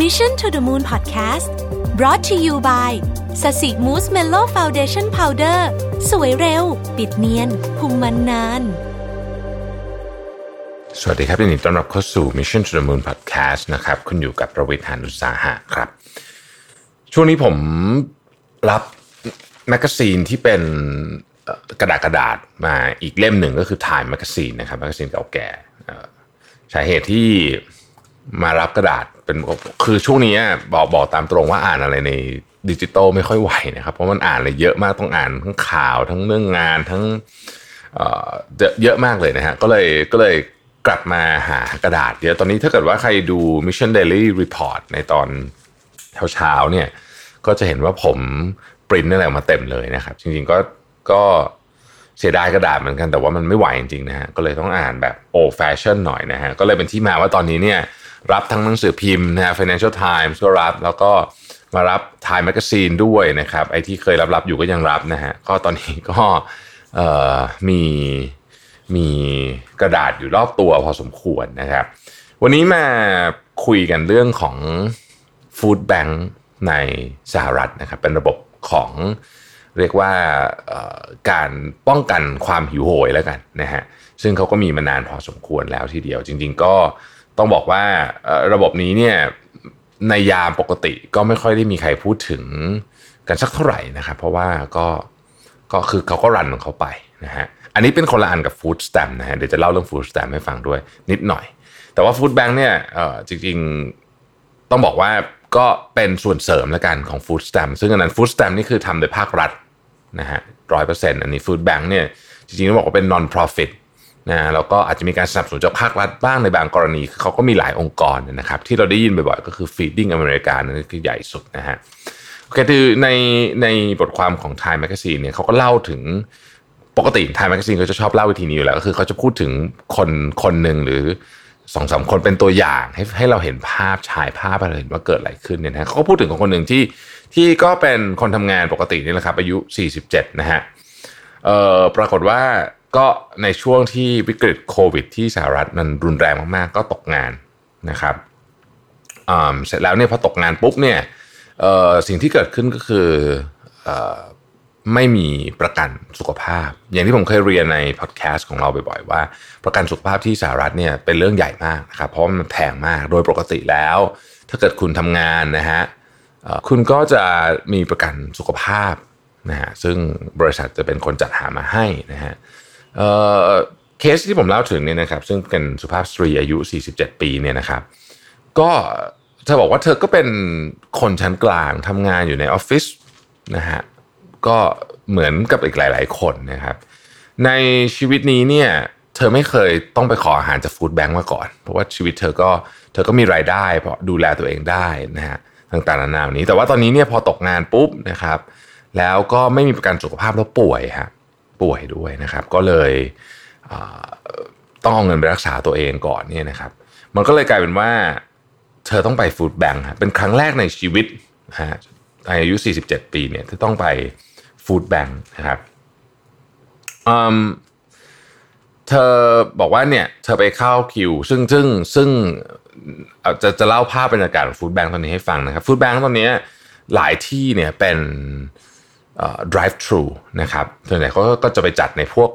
Mission to the Moon Podcast brought to you by Sasi Mousse Mellow foundation powder สวยเร็ว ปิดเนียนคุมมันนาน สวัสดีครับยินดีต้อนรับเข้าสู่ Mission to the Moon Podcast นะครับคุณอยู่กับผมรวิศ หาญอุตสาหะครับ ช่วงนี้ผมรับ magazine ที่เป็นกระดาษกระดาษมาอีกเล่มหนึ่งก็คือ Time Magazine นะครับ magazine เก่าแก่สาเหตุที่ มารับกระดาษเป็นคือช่วงนี้บอกบอกตามตรงว่าอ่านอะไรในดิจิตอลไม่ค่อยไหวนะครับเพราะมันอ่านอะไรเยอะมากต้องอ่านทั้งข่าวทั้งเรื่องงานทั้งเเยอะเยอะมากเลยนะฮะก็เลยก็เลยกลับมาหากระดาษเดี๋ยวตอนนี้ถ้าเกิดว่าใครดู Mission Daily Report ในตอนเช้าๆเนี่ยก็จะเห็นว่าผมปริ้นอะไรออกมาเต็มเลยนะครับ จริงๆก็ก็เสียดายกระดาษเหมือนกันแต่ว่ามันไม่ไหวจริงๆนะฮะก็เลยต้องอ่านแบบ old fashion หน่อยนะฮะก็เลยเป็นที่มาว่าตอนนี้เนี่ย รับทั้งหนังสือพิมพ์นะฮะ Financial Times ก็รับแล้วก็มารับ Time Magazine ด้วยนะครับ ไอ้ที่เคยรับรับอยู่ก็ยังรับนะฮะ ก็ตอนนี้ก็มีมีกระดาษอยู่รอบตัวพอสมควรนะครับ วันนี้มาคุยกันเรื่องของฟู้ดแบงค์ในสหรัฐนะครับ เป็นระบบของเรียกว่าการป้องกันความหิวโหยแล้วกันนะฮะ ซึ่งเขาก็มีมานานพอสมควรแล้วทีเดียว จริง ๆ ก็ ต้องบอกว่าระบบนี้เนี่ยในยามปกติก็ไม่ค่อยได้มีใครพูดถึงกันสักเท่าไหร่นะครับเพราะว่าก็ก็คือเขาก็รันของเขาไปนะฮะอันนี้เป็นคนละอันกับฟู้ดส a ตมนะฮะเดี๋ยวจะเล่าเรื่องฟู้ดส a ตมให้ฟังด้วยนิดหน่อย แต่ว่าฟู้ดแบงค์เนี่ยจริงๆต้องบอกว่าก็เป็นส่วนเสริมแล้วกันของฟู้ดส a ตมซึ่งอันนั้นฟู้ดส a ตมนี่คือทำโดยภาครัฐนะฮะร้อยเปอร์เซ็นต์อันนี้ฟู้ดแบงค์เนี่ยจริงๆต้องบอกว่าเป็น non profit นะแล้วก็อาจจะมีการสนับสนุนจากภาครัฐบ้างในบางกรณีเขาก็มีหลายองค์กรนะครับ ที่เราได้ยินบ่อยๆก็คือ Feeding America นั่นคือใหญ่สุดนะฮะโอเคคือในในบทความของ Time Magazine เนี่ยเขาก็เล่าถึงปกติ Time Magazine เขาจะชอบเล่าวิธีนี้อยู่แล้ว ก็คือเขาจะพูดถึงคนคนหนึ่งหรือสองสามคนเป็นตัวอย่างให้ให้เราเห็นภาพฉายภาพอะไรเห็นว่าเกิดอะไรขึ้นเนี่ยนะเขาก็พูดถึงคนคนหนึ่งที่ที่ก็เป็นคนทำงานปกตินี่แหละครับ อายุ 47 นะฮะเอ่อปรากฏว่า ก็ในช่วงที่วิกฤตโควิด ที่สหรัฐมันรุนแรงมากๆ ก็ตกงานนะครับเสร็จแล้วเนี่ยพอตกงานปุ๊บเนี่ยสิ่งที่เกิดขึ้นก็คืออไม่มีประกันสุขภาพ อย่างที่ผมเคยเรียนในพอดแคสต์ของเราบ่อยๆว่า ประกันสุขภาพที่สหรัฐเนี่ยเป็นเรื่องใหญ่มากนะครับเพราะมันแพงมากโดยปกติแล้ว ถ้าเกิดคุณทำงานนะฮะคุณก็จะมีประกันสุขภาพนะฮะซึ่งบริษัทจะเป็นคนจัดหามาให้นะฮะ เคสที่ผมเล่าถึงเนี่ยนะครับ ซึ่งเป็นสุภาพสตรีอายุ 47 ปีเนี่ยนะครับ ก็เธอบอกว่าเธอก็เป็นคนชั้นกลางทำงานอยู่ในออฟฟิศนะฮะก็เหมือนกับอีกหลาย ๆ คนนะครับ ในชีวิตนี้เนี่ยเธอไม่เคยต้องไปขออาหารจากฟู้ดแบงก์มาก่อน เพราะว่าชีวิตเธอก็เธอก็มีรายได้ เพราะดูแลตัวเองได้นะฮะต่างๆนานานี้ แต่ว่าตอนนี้เนี่ยพอตกงานปุ๊บนะครับ แล้วก็ไม่มีประกันสุขภาพแล้วป่วยฮะ ป่วยด้วยนะครับ ก็เลยต้องเอาเงินไปรักษาตัวเองก่อนเนี่ยนะครับ มันก็เลยกลายเป็นว่า เธอต้องไปฟู้ดแบงค์เป็นครั้งแรกในชีวิตนะฮะอายุ 47 ปีเนี่ยที่ต้องไปฟู้ดแบงค์นะครับเธอบอกว่าเนี่ย เธอไปเข้าคิว ซึ่งซึ่งซึ่งจะจะเล่าภาพบรรยากาศของฟู้ดแบงค์ตอนนี้ให้ฟังนะครับฟู้ดแบงค์ตอนนี้หลายที่เนี่ยเป็น drive thru นะครับส่วนใหญ่เขาก็จะไปจัดในพวก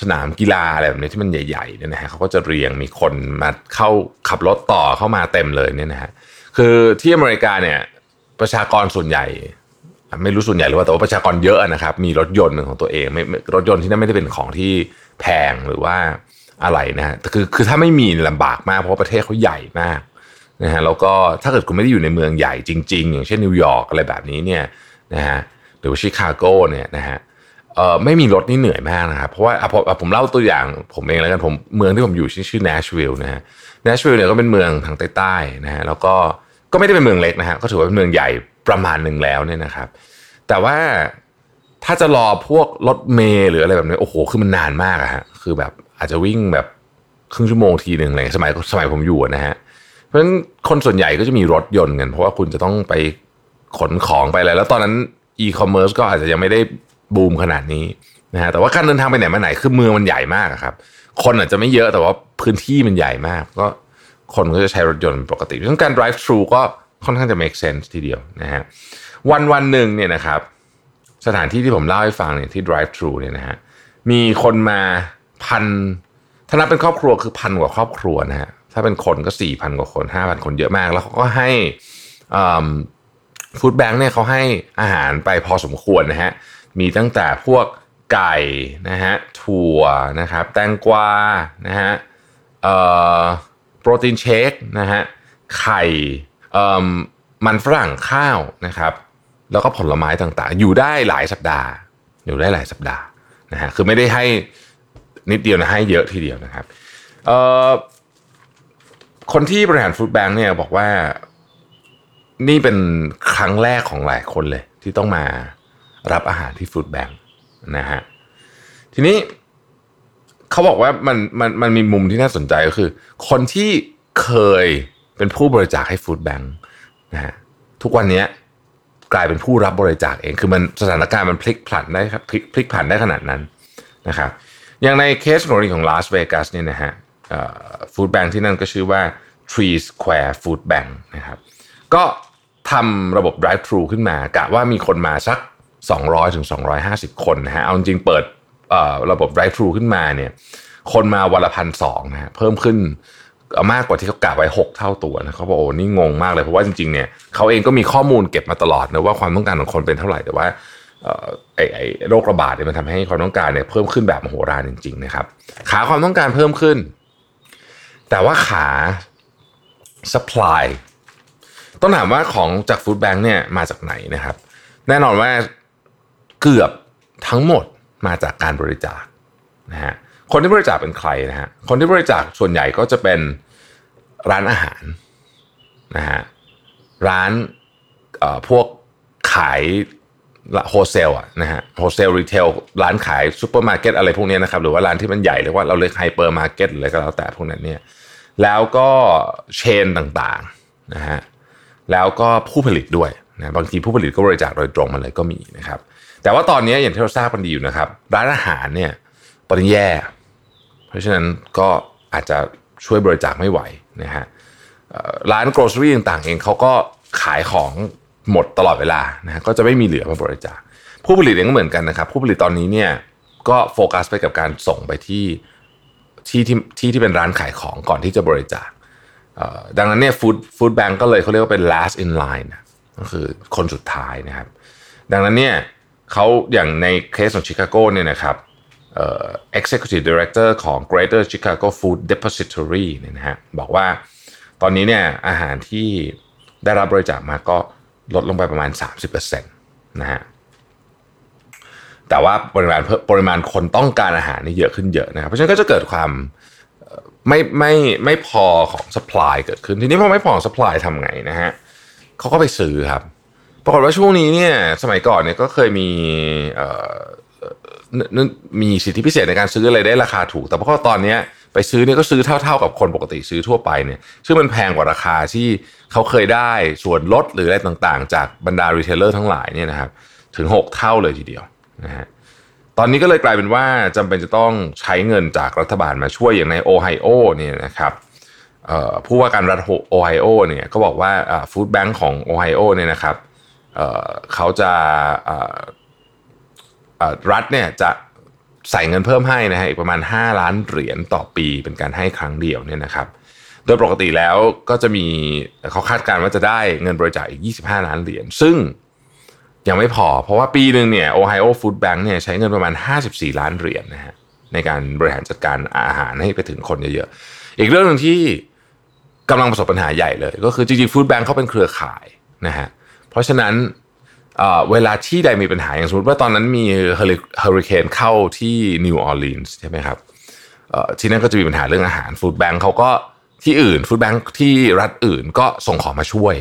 สนามกีฬาอะไรแบบนี้ที่มันใหญ่ๆเนี่ยนะฮะเขาก็จะเรียงมีคนมาเข้าขับรถต่อเข้ามาเต็มเลยเนี่ยนะฮะคือที่อเมริกาเนี่ยประชากรส่วนใหญ่ ไม่รู้ส่วนใหญ่หรือว่าแต่ว่าประชากรเยอะนะครับ มีรถยนต์เป็นของตัวเองไม่รถยนต์ที่นั่นไม่ได้เป็นของที่แพงหรือว่าอะไรนะฮะคือคือถ้าไม่มีลำบากมากเพราะประเทศเขาใหญ่มากนะฮะแล้วก็ถ้าเกิดคุณไม่ได้อยู่ในเมืองใหญ่จริง ๆ อย่างเช่นนิวยอร์กอะไรแบบนี้เนี่ยนะฮะ รือว่าชิคาโกเนี่ยนะฮะเอ่อไม่มีรถนี่เหนื่อยมากนะครับเพราะว่าผมผมเล่าตัวอย่างผมเองแล้วกันผมเมืองที่ผมอยู่ชื่อชื่อ Nashville นะฮะ Nashville เนี่ยก็เป็นเมืองทางใต้ๆนะฮะแล้วก็ก็ไม่ได้เป็นเมืองเล็กนะฮะก็ถือว่าเป็นเมืองใหญ่ประมาณหนึ่งแล้วเนี่ยนะครับ แต่ว่าถ้าจะรอพวกรถเมล์หรืออะไรแบบนี้โอ้โหคือมันนานมากอะฮะคือแบบอาจจะวิ่งแบบครึ่งชั่วโมงทีหนึ่งอะไรสมัยสมัยผมอยู่นะฮะเพราะฉะนั้นคนส่วนใหญ่ก็จะมีรถยนต์กันเพราะว่าคุณจะต้องไปขนของไปอะไรแล้วตอนนั้น อีคอมเมิร์ซก็อาจจะยังไม่ได้บูมขนาดนี้นะฮะแต่ว่าการเดินทางไปไหนมาไหนคือเมืองมันใหญ่มากครับ คนอาจจะไม่เยอะแต่ว่าพื้นที่มันใหญ่มาก ก็คนก็จะใช้รถยนต์ปกติเพราะฉะนั้นการ drive thru ก็ค่อนข้างจะ make sense ทีเดียวนะฮะวันวันหนึ่งเนี่ยนะครับ สถานที่ที่ผมเล่าให้ฟังเนี่ยที่ drive thru เนี่ยนะฮะมีคนมาพันถ้านับเป็นครอบครัวคือพันกว่าครอบครัวนะฮะถ้าเป็นคนก็สี่พันกว่าคนห้าพันคนเยอะมาก แล้วเขาก็ให้ ฟู้ดแบงค์เนี่ยเขาให้อาหารไปพอสมควรนะฮะ มีตั้งแต่พวกไก่นะฮะถั่วนะครับแตงกวานะฮะโปรตีนเชคนะฮะไข่มันฝรั่งข้าวนะครับ แล้วก็ผลไม้ต่างๆ อยู่ได้หลายสัปดาห์ อยู่ได้หลายสัปดาห์นะฮะคือไม่ได้ให้นิดเดียวนะให้เยอะทีเดียวนะครับคนที่บริหารฟู้ดแบงค์เนี่ยบอกว่า นี่เป็นครั้งแรกของหลายคนเลย ที่ต้องมารับอาหารที่ฟู้ดแบงค์นะฮะทีนี้เขาบอกว่ามันมันมันมีมุมที่น่าสนใจก็คือ คนที่เคยเป็นผู้บริจาคให้ฟู้ดแบงค์นะฮะทุกวันนี้กลายเป็นผู้รับบริจาคเองคือมันสถานการณ์มันพลิกผันได้พลิกพลิกผันได้ขนาดนั้นนะครับอย่างในเคสกรณีของลาสเวกัสเนี่ยนะฮะฟู้ดแบงค์ที่นั่นก็ชื่อว่า Tree Square Food Bank นะครับก็ ทำระบบ drive thru ขึ้นมากะว่ามีคนมาสัก 200ถึง250คนนะฮะเอาจริงเปิดระบบ drive thru ขึ้นมาเนี่ยคนมาวันละพันสองนะฮะเพิ่มขึ้นมากกว่าที่เขากะไว้ 6 เท่าตัวนะเขาบอกโอ้นี่งงมากเลยเพราะว่าจริงๆเนี่ยเขาเองก็มีข้อมูลเก็บมาตลอดนะว่าความต้องการของคนเป็นเท่าไหร่แต่ว่าไอ้ไอ้โรคระบาดเนี่ยมันทำให้ความต้องการเนี่ยเพิ่มขึ้นแบบมโหฬารจริงๆนะครับ ขาความต้องการเพิ่มขึ้น แต่ว่าขา supply ต้องถามว่าของจากฟู้ดแบงค์เนี่ยมาจากไหนนะครับ แน่นอนว่าเกือบทั้งหมดมาจากการบริจาคนะฮะคนที่บริจาคเป็นใครนะฮะคนที่บริจาคส่วนใหญ่ก็จะเป็นร้านอาหารนะฮะร้านพวกขาย wholesale อะนะฮะ wholesale retail ร้านขายซูเปอร์มาร์เก็ตอะไรพวกนี้นะครับ หรือว่าร้านที่มันใหญ่เรียกว่าเราเรียกไฮเปอร์มาร์เก็ตอะไรก็แล้วแต่พวกนั้นเนี่ยแล้วก็ chain ต่างๆนะฮะ แล้วก็ผู้ผลิตด้วยนะบางทีผู้ผลิตก็บริจาคโดยตรงมาเลยก็มีนะครับ แต่ว่าตอนนี้อย่างที่เราทราบกันดีอยู่นะครับ ร้านอาหารเนี่ยตอนนี้แย่ เพราะฉะนั้นก็อาจจะช่วยบริจาคไม่ไหวนะฮะร้านโกลเซอรี่ต่างๆเองเขาก็ขายของหมดตลอดเวลานะก็จะไม่มีเหลือมาบริจาคผู้ผลิตเองก็เหมือนกันนะครับ ผู้ผลิตตอนนี้เนี่ยก็โฟกัสไปกับการส่งไปที่ที่ที่ที่ที่เป็นร้านขายของก่อนที่จะบริจาค ดังนั้นเนี่ยฟู้ดฟู้ดแบงก์ก็เลยเขาเรียกว่าเป็น last in line ก็คือคนสุดท้ายนะครับ ดังนั้นเนี่ยเขาอย่างในเคสของชิคาโกเนี่ยนะครับ executive director ของ Greater Chicago Food Depository เนี่ยนะฮะบอกว่าตอนนี้เนี่ยอาหารที่ได้รับบริจาคมาก็ลดลงไปประมาณ 30%นะฮะแต่ว่าปริมาณปริมาณคนต้องการอาหารนี่เยอะขึ้นเยอะนะครับเพราะฉะนั้นก็จะเกิดความ ไม่ไม่ไม่พอของสป라이เกิดขึ้นทีนี้พอไม่พอของสป라이ทำไงนะฮะเขาก็ไปซื้อครับปรากฏว่าช่วงนี้เนี่ยสมัยก่อนเนี่ยก็เคยมีเอ่อมีสิทธิพิเศษในการซื้ออะไรได้ราคาถูก แต่พอตอนนี้ไปซื้อเนี่ยก็ซื้อเท่าๆกับคนปกติซื้อทั่วไปเนี่ยซึ่งมันแพงกว่าราคาที่เขาเคยได้ส่วนลดหรืออะไรต่างๆ จากบรรดารีเทลเลอร์ทั้งหลายเนี่ยนะครับถึง 6 เท่าเลยทีเดียวนะฮะ ตอนนี้ก็เลยกลายเป็นว่าจำเป็นจะต้องใช้เงินจากรัฐบาลมาช่วยอย่างในโอไฮโอเนี่ยนะครับผู้ว่าการรัฐโอไฮโอเนี่ยก็บอกว่าฟู้ดแบงค์ของโอไฮโอเนี่ยนะครับเขาจะรัฐเนี่ยจะใส่เงินเพิ่มให้นะฮะอีกประมาณ 5 ล้านเหรียญต่อปีเป็นการให้ครั้งเดียวเนี่ยนะครับ โดยปกติแล้วก็จะมีเขาคาดการณ์ว่าจะได้เงินบริจาคอีก 25 ล้านเหรียญซึ่ง ยังไม่พอ เพราะว่าปีหนึ่งเนี่ยโอไฮโอ food bank เนี่ยใช้เงินประมาณ 54 ล้านเหรียญนะฮะในการบริหารจัดการอาหารให้ไปถึงคนเยอะๆ อีกเรื่องหนึ่งที่กำลังประสบปัญหาใหญ่เลย ก็คือจริงๆ food bank เขาเป็นเครือข่ายนะฮะเพราะฉะนั้นเวลาที่ใดมีปัญหาอย่างสมมติว่าตอนนั้นมีเฮอริเคนเข้าที่นิวออร์ลีนส์ใช่ไหมครับที่นั่นก็จะมีปัญหาเรื่องอาหาร food bank เขาก็ที่อื่น food bank ที่รัฐอื่นก็ส่งของมาช่วย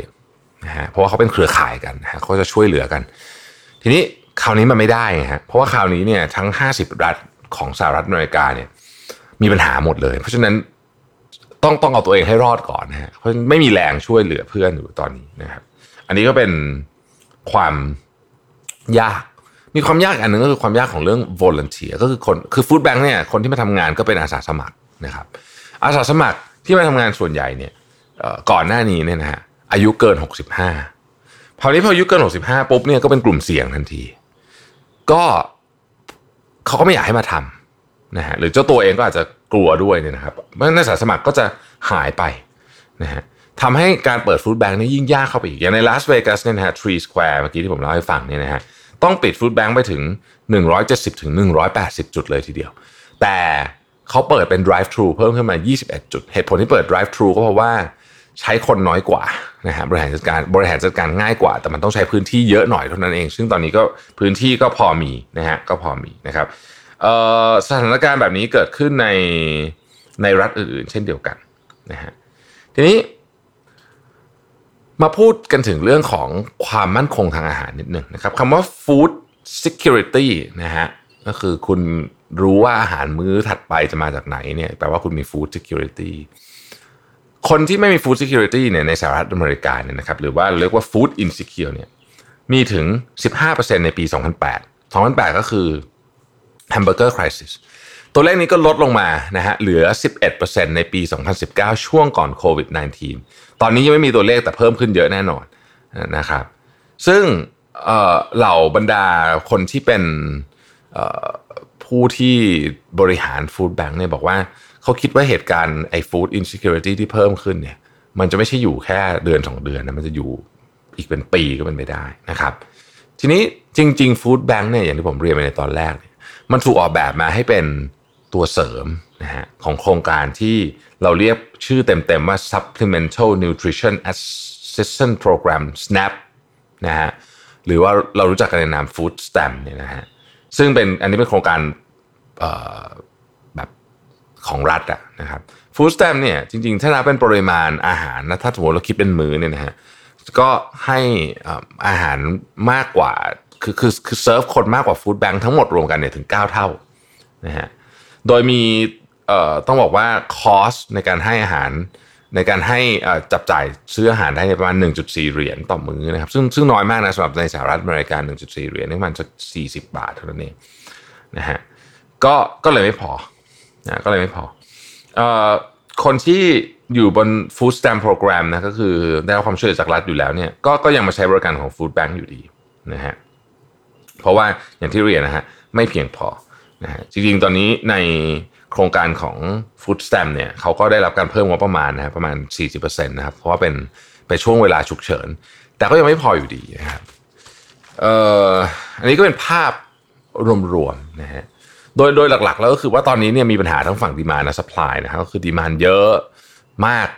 นะฮะเพราะว่าเขาเป็นเครือข่ายกันนะเขาจะช่วยเหลือกัน ทีนี้คราวนี้มันไม่ได้ฮะเพราะว่าคราวนี้เนี่ยทั้ง 50 รัฐของสหรัฐอเมริกาเนี่ยมีปัญหาหมดเลย เพราะฉะนั้นต้องต้องเอาตัวเองให้รอดก่อนนะฮะเพราะไม่มีแรงช่วยเหลือเพื่อนอยู่ตอนนี้นะครับ อันนี้ก็เป็นความยากมีความยากอันหนึ่งก็คือความยากของเรื่อง volunteer ก็คือคนคือฟู้ดแบงค์เนี่ยคนที่มาทำงานก็เป็นอาสาสมัครนะครับ อาสาสมัครที่มาทำงานส่วนใหญ่เนี่ยก่อนหน้านี้เนี่ยนะฮะ อายุเกิน 65พอนี้พออายุเกิน 65ปุ๊บเนี่ยก็เป็นกลุ่มเสี่ยงทันที ก็เขาก็ไม่อยากให้มาทำนะฮะหรือเจ้าตัวเองก็อาจจะกลัวด้วยเนี่ยนะครับเพราะนักศึกษาสมัครก็จะหายไปนะฮะทำให้การเปิดฟู้ดแบงค์นี่ยิ่งยากเข้าไปอีก อย่างในลาสเวกัสเนี่ยนะฮะทรีสแควร์เมื่อกี้ที่ผมเล่าให้ฟังเนี่ยนะฮะต้องปิดฟู้ดแบงค์ไปถึง 170ถึง180 จุดเลยทีเดียว แต่เขาเปิดเป็น drive thru เพิ่มขึ้นมา 21 จุด เหตุผลที่เปิด drive thru ก็เพราะว่า ใช้คนน้อยกว่านะฮะบริหารจัดการบริหารจัดการง่ายกว่า แต่มันต้องใช้พื้นที่เยอะหน่อยเท่านั้นเอง ซึ่งตอนนี้ก็พื้นที่ก็พอมีนะฮะก็พอมีนะครับสถานการณ์แบบนี้เกิดขึ้นในในรัฐอื่นๆ เช่นเดียวกันนะฮะทีนี้ มาพูดกันถึงเรื่องของความมั่นคงทางอาหารนิดหนึ่งนะครับคำว่า food security นะฮะก็คือคุณรู้ว่าอาหารมื้อถัดไปจะมาจากไหนเนี่ยแปลว่าคุณมี food security คนที่ไม่มี food security เนี่ยในสหรัฐอเมริกาเนี่ยนะครับหรือว่าเรียกว่า food insecure เนี่ยมีถึง 15%ในปี 2008 2008 ก็คือ hamburger crisis ตัวเลขนี้ก็ลดลงมานะฮะเหลือ 11%ในปี 2019 ช่วงก่อนโควิด -19 ตอนนี้ยังไม่มีตัวเลขแต่เพิ่มขึ้นเยอะแน่นอนนะครับ ซึ่งเหล่าบรรดาคนที่เป็นผู้ที่บริหารฟู้ดแบงค์เนี่ยบอกว่า เขาคิดว่าเหตุการณ์ไอ้ฟู้ดอินซิเคียวริตี้ที่เพิ่มขึ้นเนี่ย มันจะไม่ใช่อยู่แค่เดือนสองเดือนนะมันจะอยู่อีกเป็นปีก็เป็นไปได้นะครับ ทีนี้จริงๆฟู้ดแบงค์เนี่ยอย่างที่ผมเรียนไปในตอนแรกเนี่ยมันถูกออกแบบมาให้เป็นตัวเสริมนะฮะของโครงการที่เราเรียกชื่อเต็มๆว่า Supplemental Nutrition Assistance Program SNAP นะฮะหรือว่าเรารู้จักกันในนาม Food Stamp เนี่ยนะฮะซึ่งเป็นอันนี้เป็นโครงการ ของรัฐอะนะครับฟู้ดสแตมเนี่ยจริงๆ ถ้านับเป็นปริมาณอาหารนะถ้าสมมติเราคิดเป็นมื้อเนี่ยนะฮะก็ให้อาหารมากกว่าคือคือคือเซิร์ฟคนมากกว่าฟู้ดแบงค์ทั้งหมดรวมกันเนี่ยถึง 9 เท่านะฮะโดยมีเอ่อต้องบอกว่าคอสในการให้อาหารในการให้จับจ่ายซื้ออาหารได้ประมาณ 1.4 เหรียญต่อมื้อนะครับซึ่งซึ่งน้อยมากนะสำหรับในสหรัฐอเมริกา 1.4 เหรียญนี่มันจะ40 บาทเท่านั้นเองนะฮะก็ก็เลยไม่พอ นะก็เลยไม่พอเอ่อคนที่อยู่บน Food Stamp Program นะก็คือได้รับความช่วยเหลือจากรัฐอยู่แล้วเนี่ยก็ก็ยังมาใช้บริการของ Food Bank อยู่ดีนะฮะเพราะว่าอย่างที่เรียนนะฮะไม่เพียงพอนะฮะจริงๆ ตอนนี้ในโครงการของ Food Stamp เนี่ยเขาก็ได้รับการเพิ่มงบประมาณนะประมาณ 40%นะครับเพราะว่าเป็นไปช่วงเวลาฉุกเฉิน แต่ก็ยังไม่พออยู่ดีนะครับเอ่ออันนี้ก็เป็นภาพรวมๆนะฮะ โดยโดยหลักๆ แล้วก็คือว่าตอนนี้เนี่ยมีปัญหาทั้งฝั่งดีมาและสป라이นะครับก็คือดีมานเยอะมาก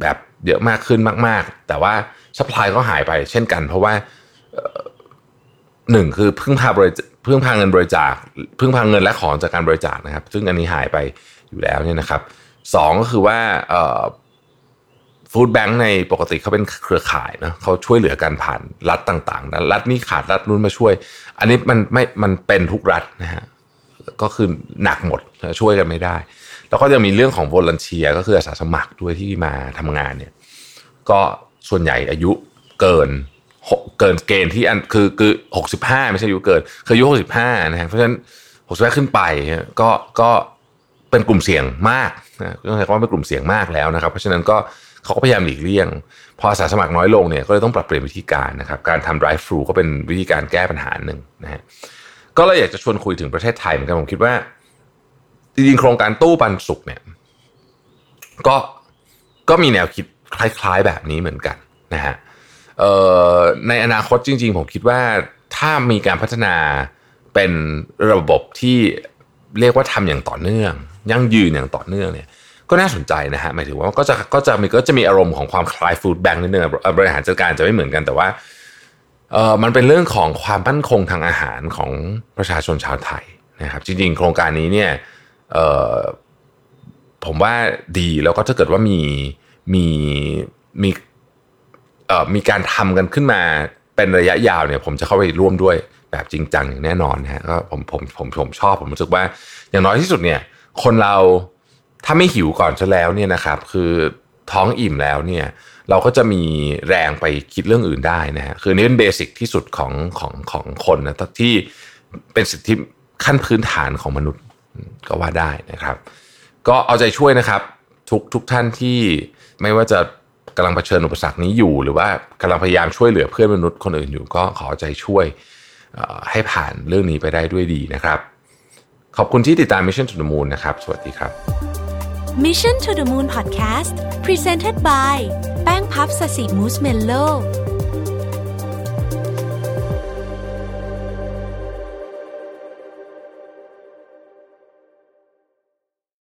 แบบเยอะมากขึ้นมากๆ แต่ว่าสป라이ก็หายไปเช่นกัน เพราะว่าหนึ่งคือพึ่งพาบริพึ่งพาเงินบริจาคพึ่งพาเงินและของจากการบริจาคนะครับ ซึ่งอันนี้หายไปอยู่แล้วเนี่ยนะครับสองก็คือว่าฟู้ดแบงค์ในปกติเขาเป็นเครือข่ายนะเขาช่วยเหลือกันผ่านรัฐต่างๆนะรัฐนี้ขาดรัฐนู้นมาช่วย อันนี้มันไม่มันเป็นทุกรัฐนะฮะ ก็คือหนักหมดช่วยกันไม่ได้ แล้วก็ยังมีเรื่องของวอลเนเทียก็คืออาสาสมัครด้วยที่มาทำงานเนี่ย ก็ส่วนใหญ่อายุเกินเกินเกณฑ์ที่อันคือคือหกสิบห้าไม่ใช่อายุเกินคืออายุหกสิบห้านะฮะเพราะฉะนั้นหกสิบห้าขึ้นไปก็ก็เป็นกลุ่มเสี่ยงมากนะต้องใช้คำว่าเป็นกลุ่มเสี่ยงมากแล้วนะครับ เพราะฉะนั้นก็เขาก็พยายามหลีกเลี่ยง พออาสาสมัครน้อยลงเนี่ยก็เลยต้องปรับเปลี่ยนวิธีการนะครับ การทำ drive thru ก็เป็นวิธีการแก้ปัญหาหนึ่งนะฮะ ก็เลยอยากจะชวนคุยถึงประเทศไทยเหมือนกันผมคิดว่าจริงๆโครงการตู้ปันสุกเนี่ย ก็ก็มีแนวคิดคล้ายๆแบบนี้เหมือนกันนะฮะในอนาคตจริง ๆ ผมคิดว่าถ้ามีการพัฒนาเป็นระบบที่เรียกว่าทำอย่างต่อเนื่อง ยั่งยืนอย่างต่อเนื่องเนี่ยก็น่าสนใจนะฮะหมายถึงว่าก็จะก็จะมีก็จะมีอารมณ์ของความคล้ายฟู้ดแบงค์นิดนึงบริหารจัดการจะไม่เหมือนกันแต่ว่า เออมันเป็นเรื่องของความมั่นคงทางอาหารของประชาชนชาวไทยนะครับ จริงๆ โครงการนี้เนี่ยเออผมว่าดีแล้วก็ถ้าเกิดว่ามีมีมีมีการทำกันขึ้นมาเป็นระยะยาวเนี่ย ผมจะเข้าไปร่วมด้วยแบบจริงจังอย่างแน่นอนนะฮะก็ผมผมผมผมชอบผมรู้สึกว่า อย่างน้อยที่สุดเนี่ย คนเราถ้าไม่หิวก่อนจะแล้วเนี่ยนะครับ คือท้องอิ่มแล้วเนี่ย เราก็จะมีแรงไปคิดเรื่องอื่นได้นะฮะคือนี่เป็นเบสิกที่สุดของของของคนนะที่เป็นสิทธิขั้นพื้นฐานของมนุษย์ก็ว่าได้นะครับ ก็เอาใจช่วยนะครับ ทุกทุกท่านที่ไม่ว่าจะกำลังเผชิญอุปสรรคนี้อยู่ หรือว่ากำลังพยายามช่วยเหลือเพื่อนมนุษย์คนอื่นอยู่ก็ขอใจช่วยให้ผ่านเรื่องนี้ไปได้ด้วยดีนะครับ ขอบคุณที่ติดตาม Mission to the Moon นะครับ สวัสดีครับ Mission to the Moon Podcast Presented by แป้งพับสสิมูสเมลโล